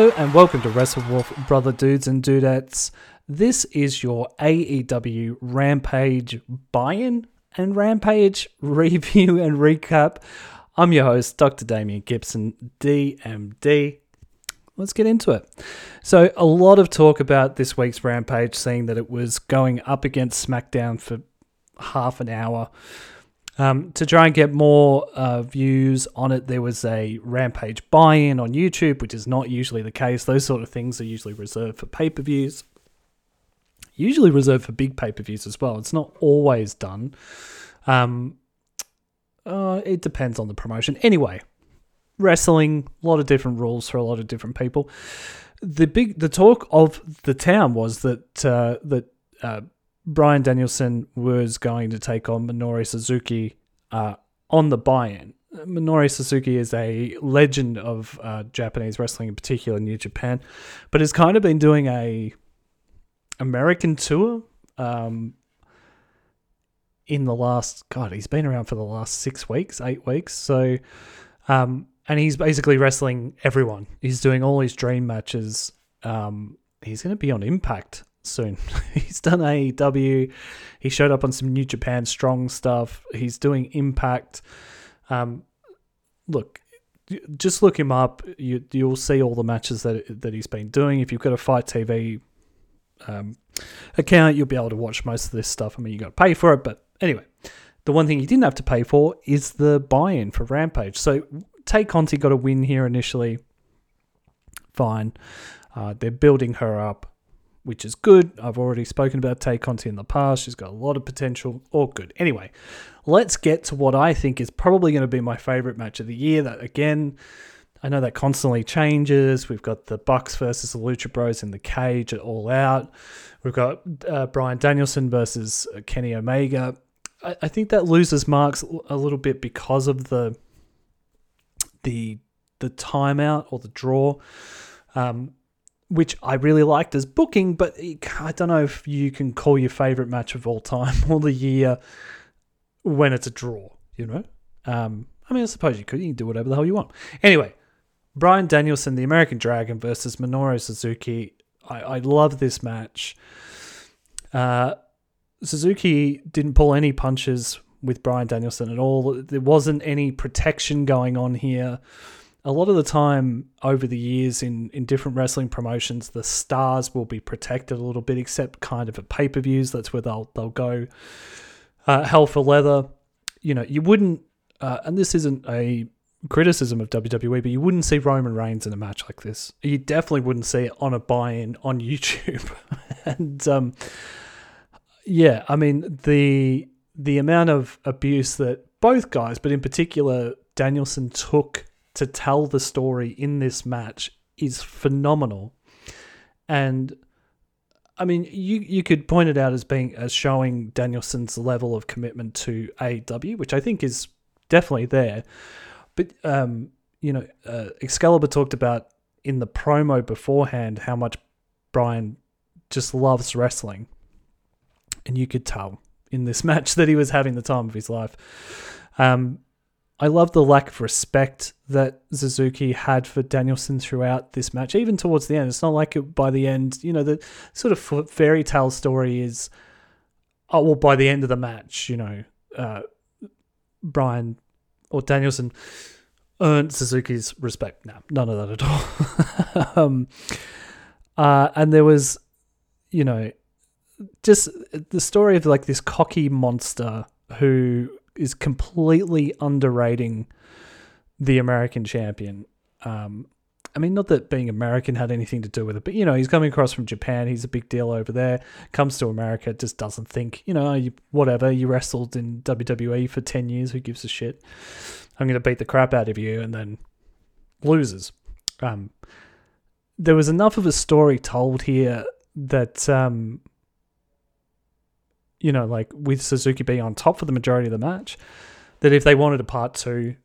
Hello and welcome to Wrestle Wolf Brother Dudes and Dudettes. This is your AEW Rampage buy-in and Rampage review and recap. I'm your host, Dr. Damian Gibson, DMD. Let's get into it. So, a lot of talk about this week's Rampage, saying that it was going up against SmackDown for half an hour. Um, to try and get more uh, views on it, there was a Rampage buy in on YouTube, which is not usually the case. Those sort of things are usually reserved for pay per views, usually reserved for big pay per views as well. It's not always done. Um, uh, it depends on the promotion. Anyway, wrestling, a lot of different rules for a lot of different people. The big, the talk of the town was that uh, that uh, Bryan Danielson was going to take on Minoru Suzuki uh, on the buy-in. Minoru Suzuki is a legend of uh, Japanese wrestling, in particular New Japan, but has kind of been doing a American tour um, in the last God. He's been around for the last six weeks, eight weeks. So, um, and he's basically wrestling everyone. He's doing all his dream matches. Um, he's going to be on Impact soon. He's done AEW. He showed up on some New Japan Strong stuff. He's doing Impact. Um, look, just look him up. You you'll see all the matches that that he's been doing. If you've got a FITE TV um, account, you'll be able to watch most of this stuff. I mean, you got to pay for it, but anyway, the one thing you didn't have to pay for is the buy-in for Rampage. So Tay Conti got a win here initially. Fine. Uh, they're building her up which is good. I've already spoken about Tay Conti in the past. She's got a lot of potential. All good. Anyway, let's get to what I think is probably going to be my favorite match of the year. That again, I know that constantly changes. We've got the Bucks versus the Lucha Bros in the cage at All Out. We've got uh, Bryan Danielson versus uh, Kenny Omega. I, I think that loses marks a little bit because of the the the timeout or the draw. Um, which I really liked as booking, but I don't know if you can call your favorite match of all time or the year when it's a draw, you know? Um, I mean, I suppose you could. You can do whatever the hell you want. Anyway, Bryan Danielson, the American Dragon, versus Minoru Suzuki. I, I love this match. Uh, Suzuki didn't pull any punches with Bryan Danielson at all. There wasn't any protection going on here a lot of the time over the years in, in different wrestling promotions, the stars will be protected a little bit, except kind of at pay per views. That's where they'll they'll go uh, hell for leather. You know, you wouldn't, uh, and this isn't a criticism of WWE, but you wouldn't see Roman Reigns in a match like this. You definitely wouldn't see it on a buy-in on YouTube. and um, yeah, I mean the the amount of abuse that both guys, but in particular Danielson took to tell the story in this match is phenomenal. And I mean, you you could point it out as being as showing Danielson's level of commitment to AEW, which I think is definitely there. But um, you know, uh, Excalibur talked about in the promo beforehand how much Bryan just loves wrestling, and you could tell in this match that he was having the time of his life. Um, I love the lack of respect that Suzuki had for Danielson throughout this match, even towards the end. It's not like it, by the end, you know, the sort of fairy tale story is, oh, well, by the end of the match, you know, uh, Bryan or Danielson earned Suzuki's respect. No, none of that at all. um, uh, and there was, you know, just the story of like this cocky monster who is completely underrating the American champion. Um, I mean, not that being American had anything to do with it, but you know, he's coming across from Japan. He's a big deal over there. Comes to America, just doesn't think, you know, you, whatever. You wrestled in WWE for ten years. Who gives a shit? I'm going to beat the crap out of you, and then loses. Um, there was enough of a story told here that um, you know, like with Suzuki being on top for the majority of the match, that if they wanted a part two,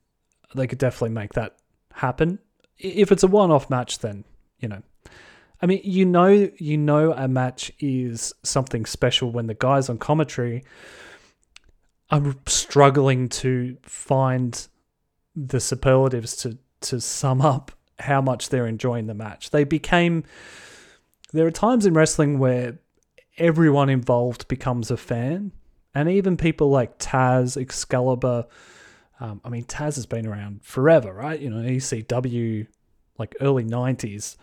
they could definitely make that happen. If it's a one-off match, then you know, I mean, you know, you know, a match is something special when the guys on commentary are struggling to find the superlatives to to sum up how much they're enjoying the match. They became. There are times in wrestling where everyone involved becomes a fan, and even people like Taz, Excalibur. Um, I mean, Taz has been around forever, right? You know, ECW, like early '90s.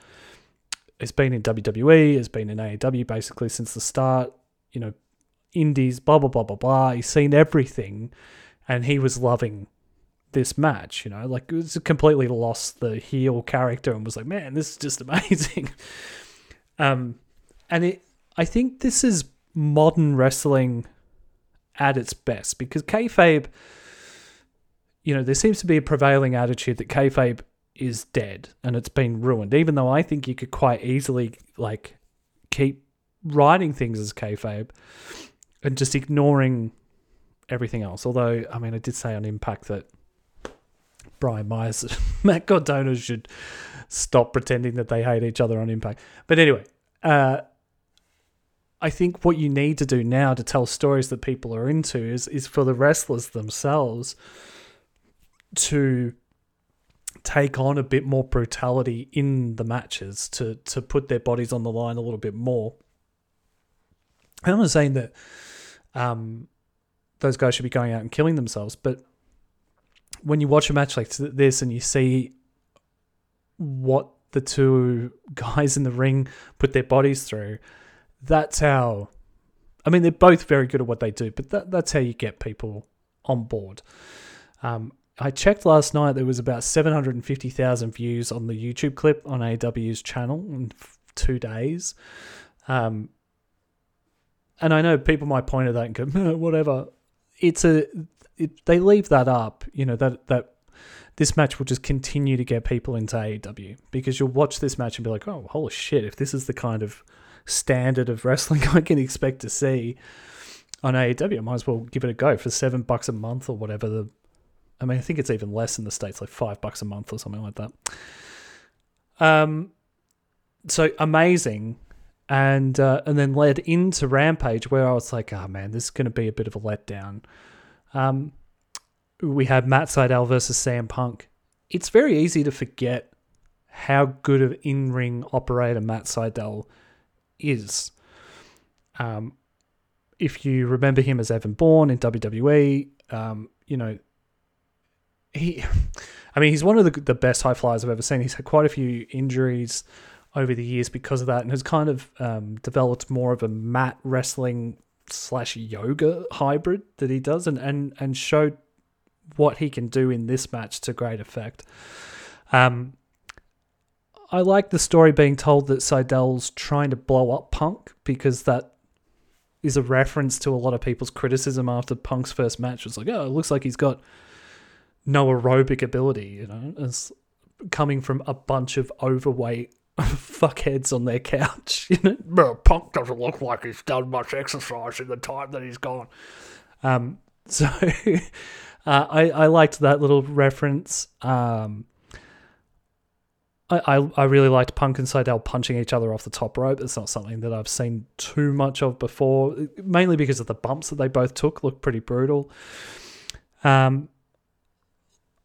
It's been in WWE, it's been in AEW basically since the start. You know, indies, blah blah blah blah blah. He's seen everything, and he was loving this match. You know, like it was completely lost the heel character and was like, man, this is just amazing. um, and it I think this is modern wrestling at its best because kayfabe, you know, there seems to be a prevailing attitude that kayfabe is dead and it's been ruined. Even though I think you could quite easily like keep writing things as kayfabe and just ignoring everything else. Although, I mean, I did say on Impact that Brian Myers, Matt Cardona should stop pretending that they hate each other on Impact. But anyway, uh, I think what you need to do now to tell stories that people are into is is for the wrestlers themselves to take on a bit more brutality in the matches to to put their bodies on the line a little bit more. And I'm not saying that um, those guys should be going out and killing themselves, but when you watch a match like this and you see what the two guys in the ring put their bodies through, that's how. I mean, they're both very good at what they do, but that, that's how you get people on board. Um, I checked last night, there was about 750,000 views on the YouTube clip on AW's channel in two days. Um, and I know people might point at that and go, whatever. It's a, it, they leave that up, you know, that, that this match will just continue to get people into AEW because you'll watch this match and be like, oh, holy shit, if this is the kind of standard of wrestling I can expect to see on AEW. I might as well give it a go for seven bucks a month or whatever. The, I mean, I think it's even less in the states, like five bucks a month or something like that. Um, so amazing, and uh, and then led into Rampage, where I was like, oh man, this is going to be a bit of a letdown. Um, we had Matt Sydal versus CM Punk. It's very easy to forget how good of in ring operator Matt Sydal is. Um, if you remember him as Evan Bourne in WWE, um, you know, he, I mean, he's one of the, the best high flyers I've ever seen. He's had quite a few injuries over the years because of that and has kind of um, developed more of a mat wrestling slash yoga hybrid that he does and, and, and showed what he can do in this match to great effect. Um, I like the story being told that Sydal's trying to blow up Punk because that is a reference to a lot of people's criticism after Punk's first match. It's like, oh, it looks like he's got no aerobic ability, you know, as coming from a bunch of overweight fuckheads on their couch. You know, Punk doesn't look like he's done much exercise in the time that he's gone. Um, so uh, I I liked that little reference. Um, I, I, really liked Punk and Sydal punching each other off the top rope. It's not something that I've seen too much of before, mainly because of the bumps that they both took. Looked pretty brutal. Um,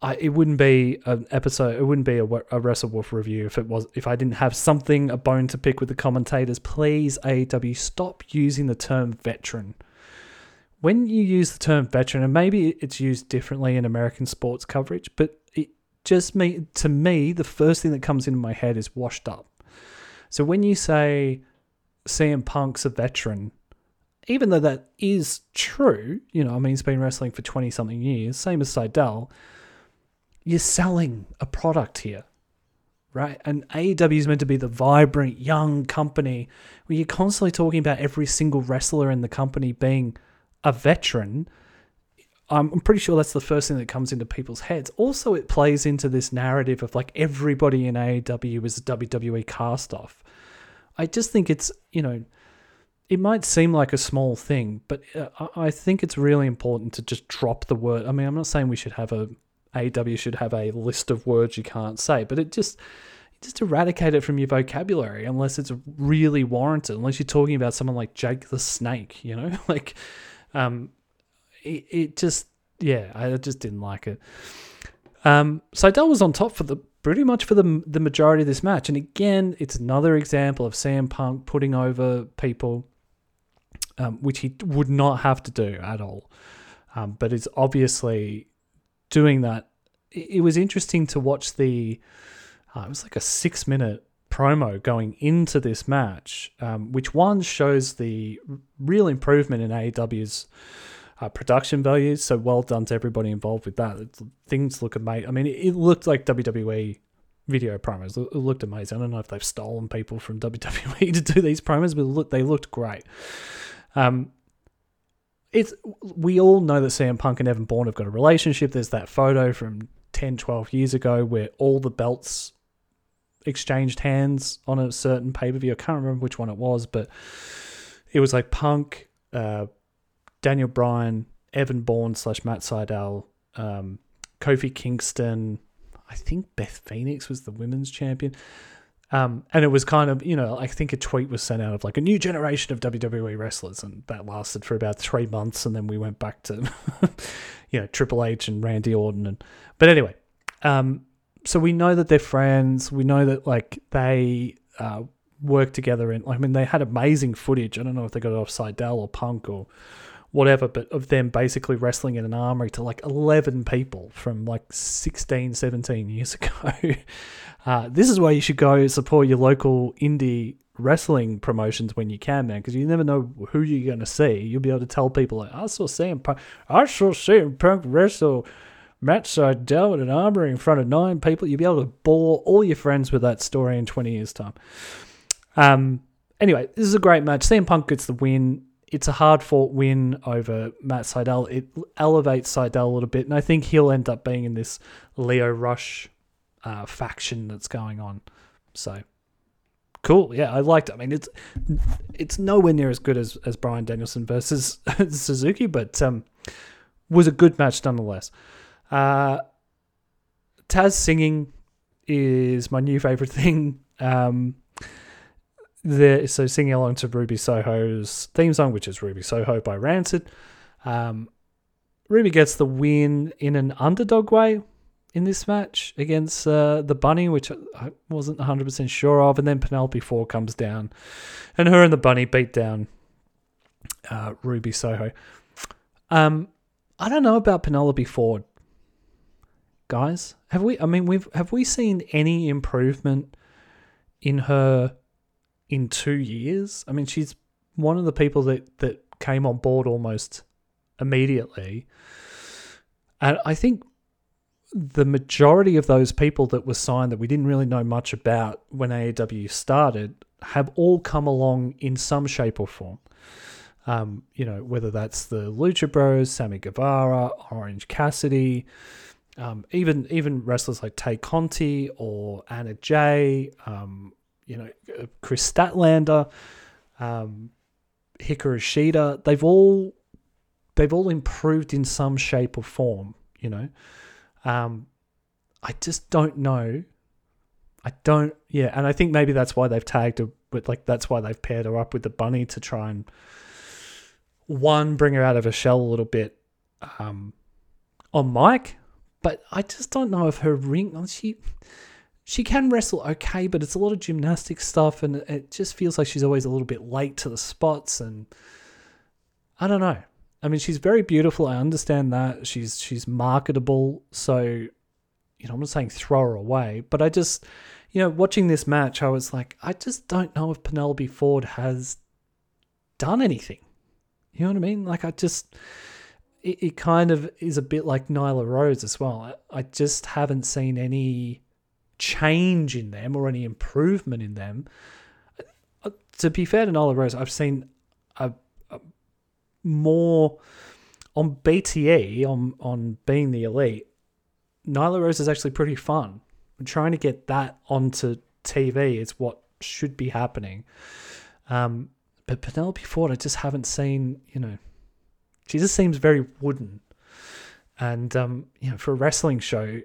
I, it wouldn't be an episode. It wouldn't be a, a Wrestle Wolf review if it was if I didn't have something a bone to pick with the commentators. Please, AEW, stop using the term veteran. When you use the term veteran, and maybe it's used differently in American sports coverage, but just me to me the first thing that comes into my head is washed up. So when you say CM Punk's a veteran, even though that is true, you know, I mean, he's been wrestling for 20 something years, same as Sydal you're selling a product here, right? And AEW is meant to be the vibrant young company where you're constantly talking about every single wrestler in the company being a veteran. I'm pretty sure that's the first thing that comes into people's heads. Also, it plays into this narrative of like everybody in AEW is a WWE cast off. I just think it's, you know, it might seem like a small thing, but uh, I think it's really important to just drop the word. I mean, I'm not saying we should have a AW should have a list of words you can't say, but it just just eradicate it from your vocabulary unless it's really warranted. Unless you're talking about someone like Jake the Snake, you know, like um, it, it just yeah, I just didn't like it. Um, Sydal was on top for the pretty much for the the majority of this match, and again, it's another example of CM Punk putting over people, um, which he would not have to do at all. Um, but it's obviously doing that, it was interesting to watch the. Uh, it was like a six minute promo going into this match, um, which one shows the real improvement in AEW's uh, production values. So well done to everybody involved with that. It, things look amazing. I mean, it, it, looked like WWE video promos. It looked amazing. I don't know if they've stolen people from WWE to do these promos, but look, they looked great. Um, it's we all know that CM Punk and Evan Bourne have got a relationship. There's that photo from 10, 12 years ago where all the belts exchanged hands on a certain pay per view. I can't remember which one it was, but it was like Punk, uh, Daniel Bryan, Evan Bourne slash Matt Sydal, um, Kofi Kingston. I think Beth Phoenix was the women's champion. Um, and it was kind of, you know, I think a tweet was sent out of like a new generation of WWE wrestlers, and that lasted for about three months, and then we went back to, you know, Triple H and Randy Orton, and but anyway, um, so we know that they're friends. We know that like they uh, work together, and I mean, they had amazing footage. I don't know if they got it off Sydal or Punk or whatever, but of them basically wrestling in an armory to like 11 people from like 16, 17 years ago. Uh, this is why you should go support your local indie wrestling promotions when you can, man, because you never know who you're going to see. You'll be able to tell people, like, I saw CM Punk, I saw CM Punk wrestle Matt Sydal in an armory in front of nine people. You'll be able to bore all your friends with that story in 20 years' time. Um, anyway, this is a great match. CM Punk gets the win. It's a hard fought win over Matt Sydal. It elevates Sydal a little bit, and I think he'll end up being in this Lio Rush uh, faction that's going on. So cool. Yeah, I liked it. I mean, it's it's nowhere near as good as as Bryan Danielson versus Suzuki, but um, was a good match nonetheless. Uh, Taz singing is my new favorite thing. Um, there, so singing along to Ruby Soho's theme song, which is Ruby Soho by Rancid. Um, Ruby gets the win in an underdog way, in this match against uh, the bunny, which I wasn't 100% sure of. And then Penelope Ford comes down, and her and the bunny beat down uh, Ruby Soho. Um, I don't know about Penelope Ford, guys. Have we? I mean, we've have we seen any improvement in her in two years? I mean, she's one of the people that that came on board almost immediately, and I think the majority of those people that were signed that we didn't really know much about when AEW started have all come along in some shape or form. Um, you know, whether that's the Lucha Bros, Sammy Guevara, Orange Cassidy, um, even even wrestlers like Tay Conti or Anna Jay, um, you know, Kris Statlander, um, Hikaru Shida, they've all they've all improved in some shape or form, you know. Um, I just don't know I don't. Yeah, and I think maybe that's why they've tagged her with like that's why they've paired her up with the bunny to try and one bring her out of her shell a little bit um, on mic. But I just don't know if her ring. She she can wrestle okay, but it's a lot of gymnastic stuff, and it just feels like she's always a little bit late to the spots, and I don't know. I mean, she's very beautiful. I understand that she's she's marketable, so you know, I'm not saying throw her away, but I just, you know, watching this match, I was like, I just don't know if Penelope Ford has done anything. You know what I mean? Like, I just, it, it kind of is a bit like Nyla Rose as well. I, I just haven't seen any change in them or any improvement in them. Uh, to be fair to Nyla Rose, I've seen a, a more on BTE on on being the elite. Nyla Rose is actually pretty fun. trying to get that onto TV is what should be happening. Um, but Penelope Ford, I just haven't seen. You know, she just seems very wooden, and um, you know, for a wrestling show,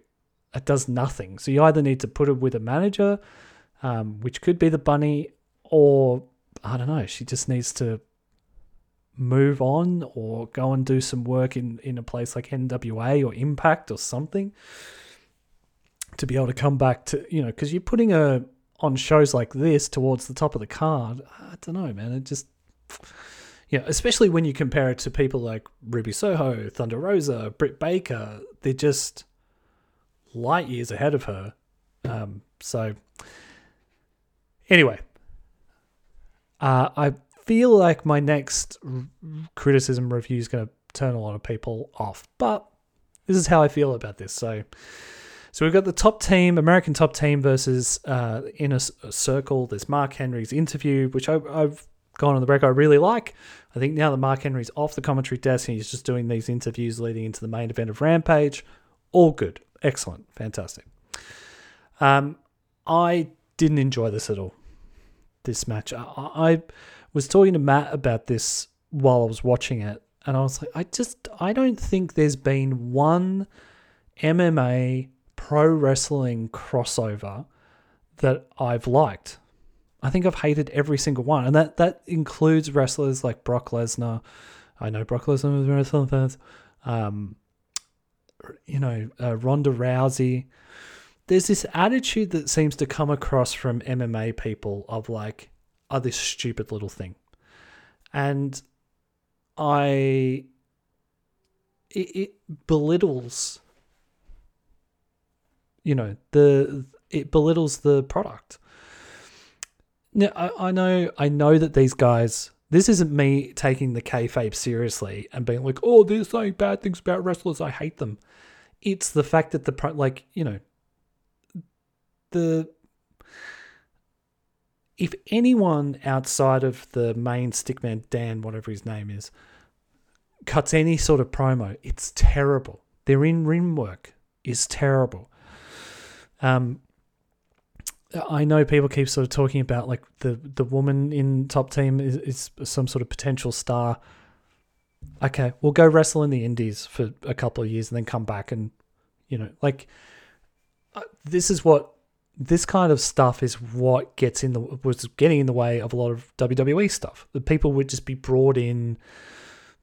it does nothing. So you either need to put it with a manager, um, which could be the bunny, or I don't know. She just needs to move on or go and do some work in, in a place like NWA or Impact or something to be able to come back to, you know, because you're putting her on shows like this towards the top of the card. I don't know, man. It just, yeah, especially when you compare it to people like Ruby Soho, Thunder Rosa, Britt Baker, they're just light years ahead of her. Um, so, anyway, uh, I feel like my next r- criticism review is going to turn a lot of people off, but this is how I feel about this. So, so we've got the top team, American top team versus uh, Inner Circle. There's Mark Henry's interview, which I, I've gone on the record I really like. I think now that Mark Henry's off the commentary desk and he's just doing these interviews leading into the main event of Rampage, all good, excellent, fantastic. Um, I didn't enjoy this at all. This match, I, I was talking to Matt about this while I was watching it, and I was like, I just I don't think there's been one MMA pro wrestling crossover that I've liked. I think I've hated every single one, and that that includes wrestlers like Brock Lesnar. I know Brock Lesnar was wrestling fans. Um, you know, uh, Ronda Rousey. There's this attitude that seems to come across from MMA people of like, oh, this stupid little thing. And I it, it belittles you know, the it belittles the product. Now I, I know I know that these guys this isn't me taking the kayfabe seriously and being like, oh, they're saying bad things about wrestlers. I hate them. It's the fact that the like you know the if anyone outside of the main stickman Dan, whatever his name is, cuts any sort of promo, it's terrible. Their in ring work is terrible. Um, I know people keep sort of talking about like the the woman in top team is, is some sort of potential star. Okay, we'll go wrestle in the indies for a couple of years and then come back and you know like uh, this is what this kind of stuff is what gets in the was getting in the way of a lot of WWE stuff. The people would just be brought in,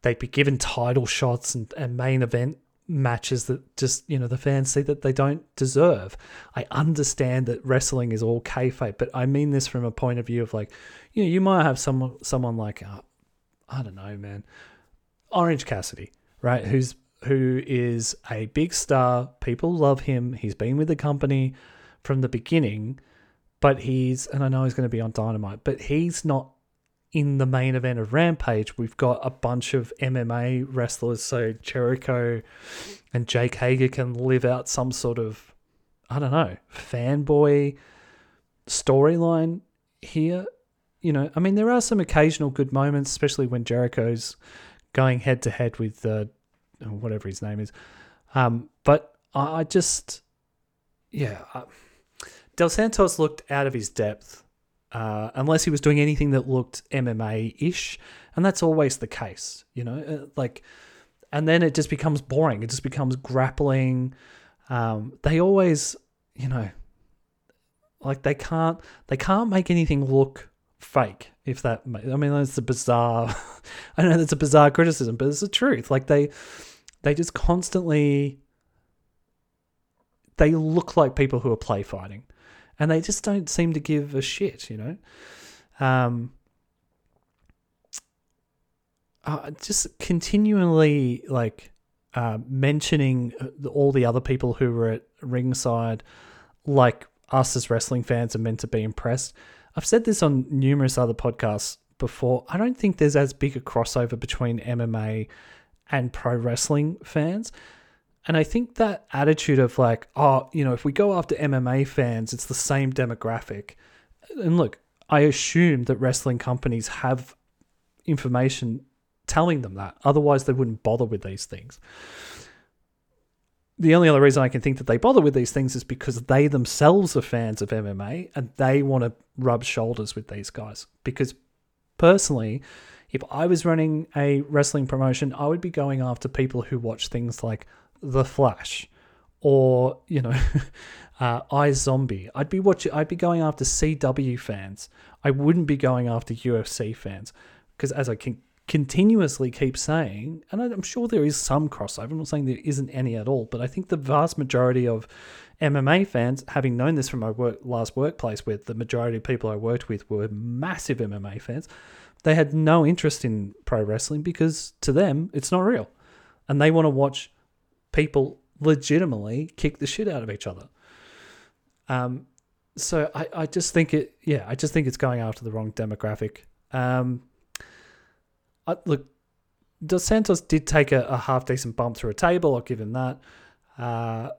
they'd be given title shots and, and main event matches that just you know the fans see that they don't deserve. I understand that wrestling is all kayfabe, but I mean this from a point of view of like, you know, you might have someone someone like uh, I don't know, man, Orange Cassidy, right? Who's who is a big star. People love him. He's been with the company from the beginning, but he's, and I know he's going to be on Dynamite, but he's not in the main event of Rampage. We've got a bunch of MMA wrestlers, so Jericho and Jake Hager can live out some sort of, I don't know, fanboy storyline here. You know, I mean, there are some occasional good moments, especially when Jericho's going head to head with uh, whatever his name is. Um, but I just, yeah. I, Dos Santos looked out of his depth, uh, unless he was doing anything that looked MMA ish, and that's always the case, you know. Uh, like, and then it just becomes boring. It just becomes grappling. Um, they always, you know, Like they can't they can't make anything look fake. If that, I mean, that's a bizarre. I know that's a bizarre criticism, but it's the truth. Like they they just constantly they look like people who are play fighting, and they just don't seem to give a shit. You know. Um, uh, just continually like uh, mentioning uh, all the other people who were at ringside, like us as wrestling fans are meant to be impressed. I've said this on numerous other podcasts before. I don't think there's as big a crossover between MMA and pro wrestling fans. And I think that attitude of like, oh, you know, if we go after MMA fans, it's the same demographic. And look, I assume that wrestling companies have information telling them that. Otherwise, they wouldn't bother with these things. The only other reason I can think that they bother with these things is because they themselves are fans of MMA and they want to rub shoulders with these guys. Because personally, if I was running a wrestling promotion, I would be going after people who watch things like The Flash or, you know, uh, iZombie. I'd be watching I'd be going after CW fans. I wouldn't be going after UFC fans because as I can continuously keep saying, and I'm sure there is some crossover. I'm not saying there isn't any at all, but I think the vast majority of MMA fans, having known this from my work, last workplace, where the majority of people I worked with were massive MMA fans, they had no interest in pro wrestling because to them it's not real, and they want to watch people legitimately kick the shit out of each other. Um, so I, I just think it, yeah, I just think it's going after the wrong demographic. Um, I, look, Dos Santos did take a, a half decent bump through a table. I'll give him that. Uh,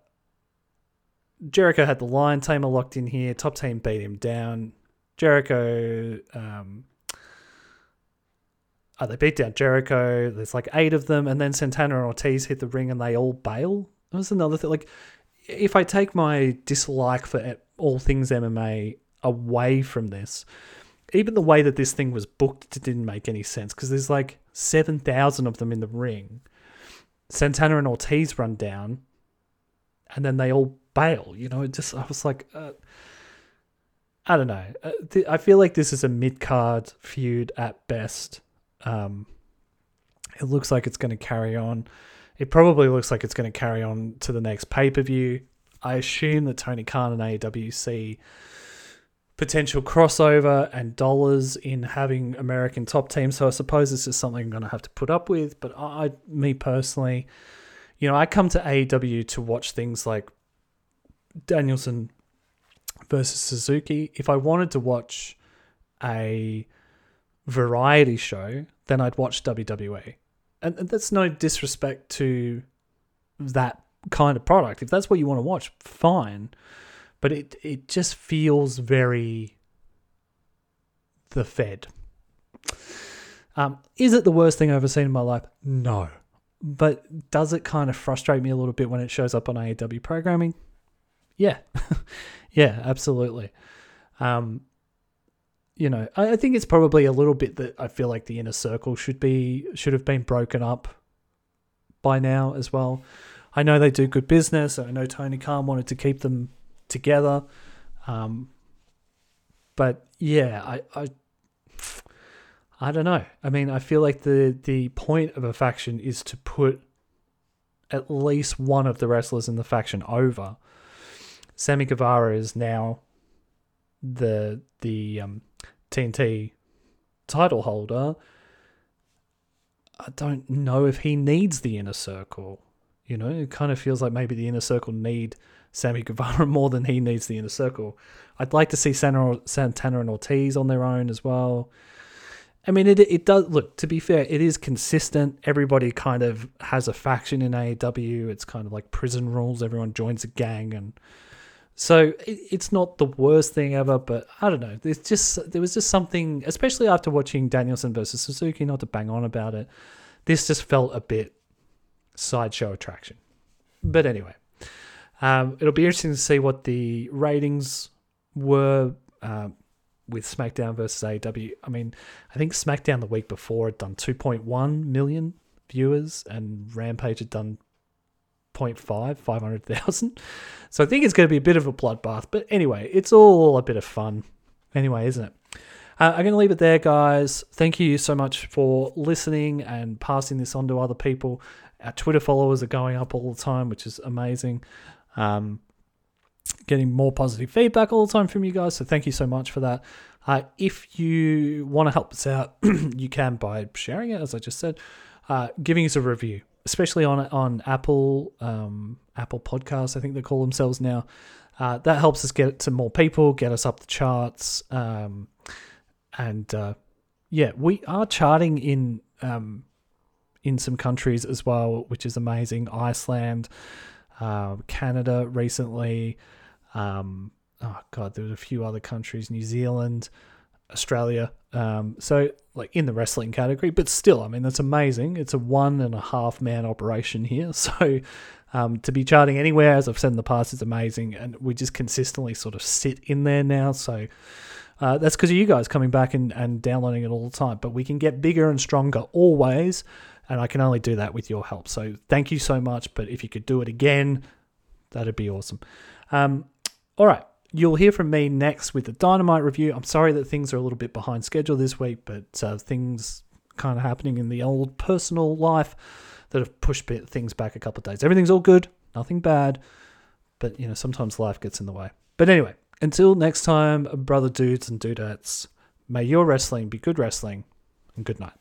Jericho had the Lion Tamer locked in here. Top team beat him down. Jericho, um, oh, they beat down Jericho. There's like eight of them, and then Santana and Ortiz hit the ring, and they all bail. That was another thing. Like, if I take my dislike for all things MMA away from this, even the way that this thing was booked didn't make any sense because there's like 7,000 of them in the ring. Santana and Ortiz run down and then they all bail. You know, it just, I was like, uh, I don't know. Uh, I feel like this is a mid card feud at best. Um, it looks like it's going to carry on. It probably looks like it's going to carry on to the next pay per view. I assume that Tony Khan and AEW see potential crossover and dollars in having American top teams. So I suppose this is something I'm going to have to put up with. But I, me personally, you know, I come to AEW to watch things like Danielson versus Suzuki. If I wanted to watch a variety show, then I'd watch WWE. And, and that's no disrespect to that kind of product. If that's what you want to watch, fine but it it just feels very the Fed. Um, is it the worst thing I've ever seen in my life? No. But does it kind of frustrate me a little bit when it shows up on AEW programming? Yeah. yeah, absolutely. Um, you know, I, I think it's probably a little bit that I feel like the inner circle should be should have been broken up by now as well. I know they do good business. I know Tony Khan wanted to keep them together. Um, but yeah, I, I I don't know. I mean, I feel like the the point of a faction is to put at least one of the wrestlers in the faction over. Sammy Guevara is now the the um, TNT title holder. I don't know if he needs the inner circle. You know, it kind of feels like maybe the inner circle need Sammy Guevara more than he needs the inner circle. I'd like to see Santana and Ortiz on their own as well. I mean, it it does look. To be fair, it is consistent. Everybody kind of has a faction in AEW. It's kind of like prison rules. Everyone joins a gang, and so it, it's not the worst thing ever. But I don't know. There's just there was just something, especially after watching Danielson versus Suzuki. Not to bang on about it, this just felt a bit sideshow attraction. But anyway, um, it'll be interesting to see what the ratings were uh, with SmackDown versus AEW. I mean, I think SmackDown the week before had done 2.1 million viewers, and Rampage had done 6.5, 500,000. So I think it's going to be a bit of a bloodbath. But anyway, it's all a bit of fun. Anyway, isn't it? Uh, I'm going to leave it there, guys. Thank you so much for listening and passing this on to other people. Our Twitter followers are going up all the time, which is amazing. Um, getting more positive feedback all the time from you guys. So thank you so much for that. Uh, if you want to help us out, you can by sharing it, as I just said, uh, giving us a review, especially on on Apple um, Apple Podcasts. I think they call themselves now. Uh, that helps us get to more people, get us up the charts, um, and uh, yeah, we are charting in um, in some countries as well, which is amazing. Iceland, uh, Canada recently. Um, oh god, there was a few other countries, New Zealand, Australia. Um, so like in the wrestling category, but still, I mean that's amazing. It's a one and a half man operation here, so um, to be charting anywhere, as I've said in the past, is amazing, and we just consistently sort of sit in there now. So. Uh, that's because of you guys coming back and, and downloading it all the time. But we can get bigger and stronger always, and I can only do that with your help. So thank you so much. But if you could do it again, that'd be awesome. Um, all right. You'll hear from me next with the Dynamite review. I'm sorry that things are a little bit behind schedule this week, but uh, things kind of happening in the old personal life that have pushed things back a couple of days. Everything's all good, nothing bad, but you know sometimes life gets in the way. But anyway, until next time, brother dudes and dudettes, may your wrestling be good wrestling, and good night.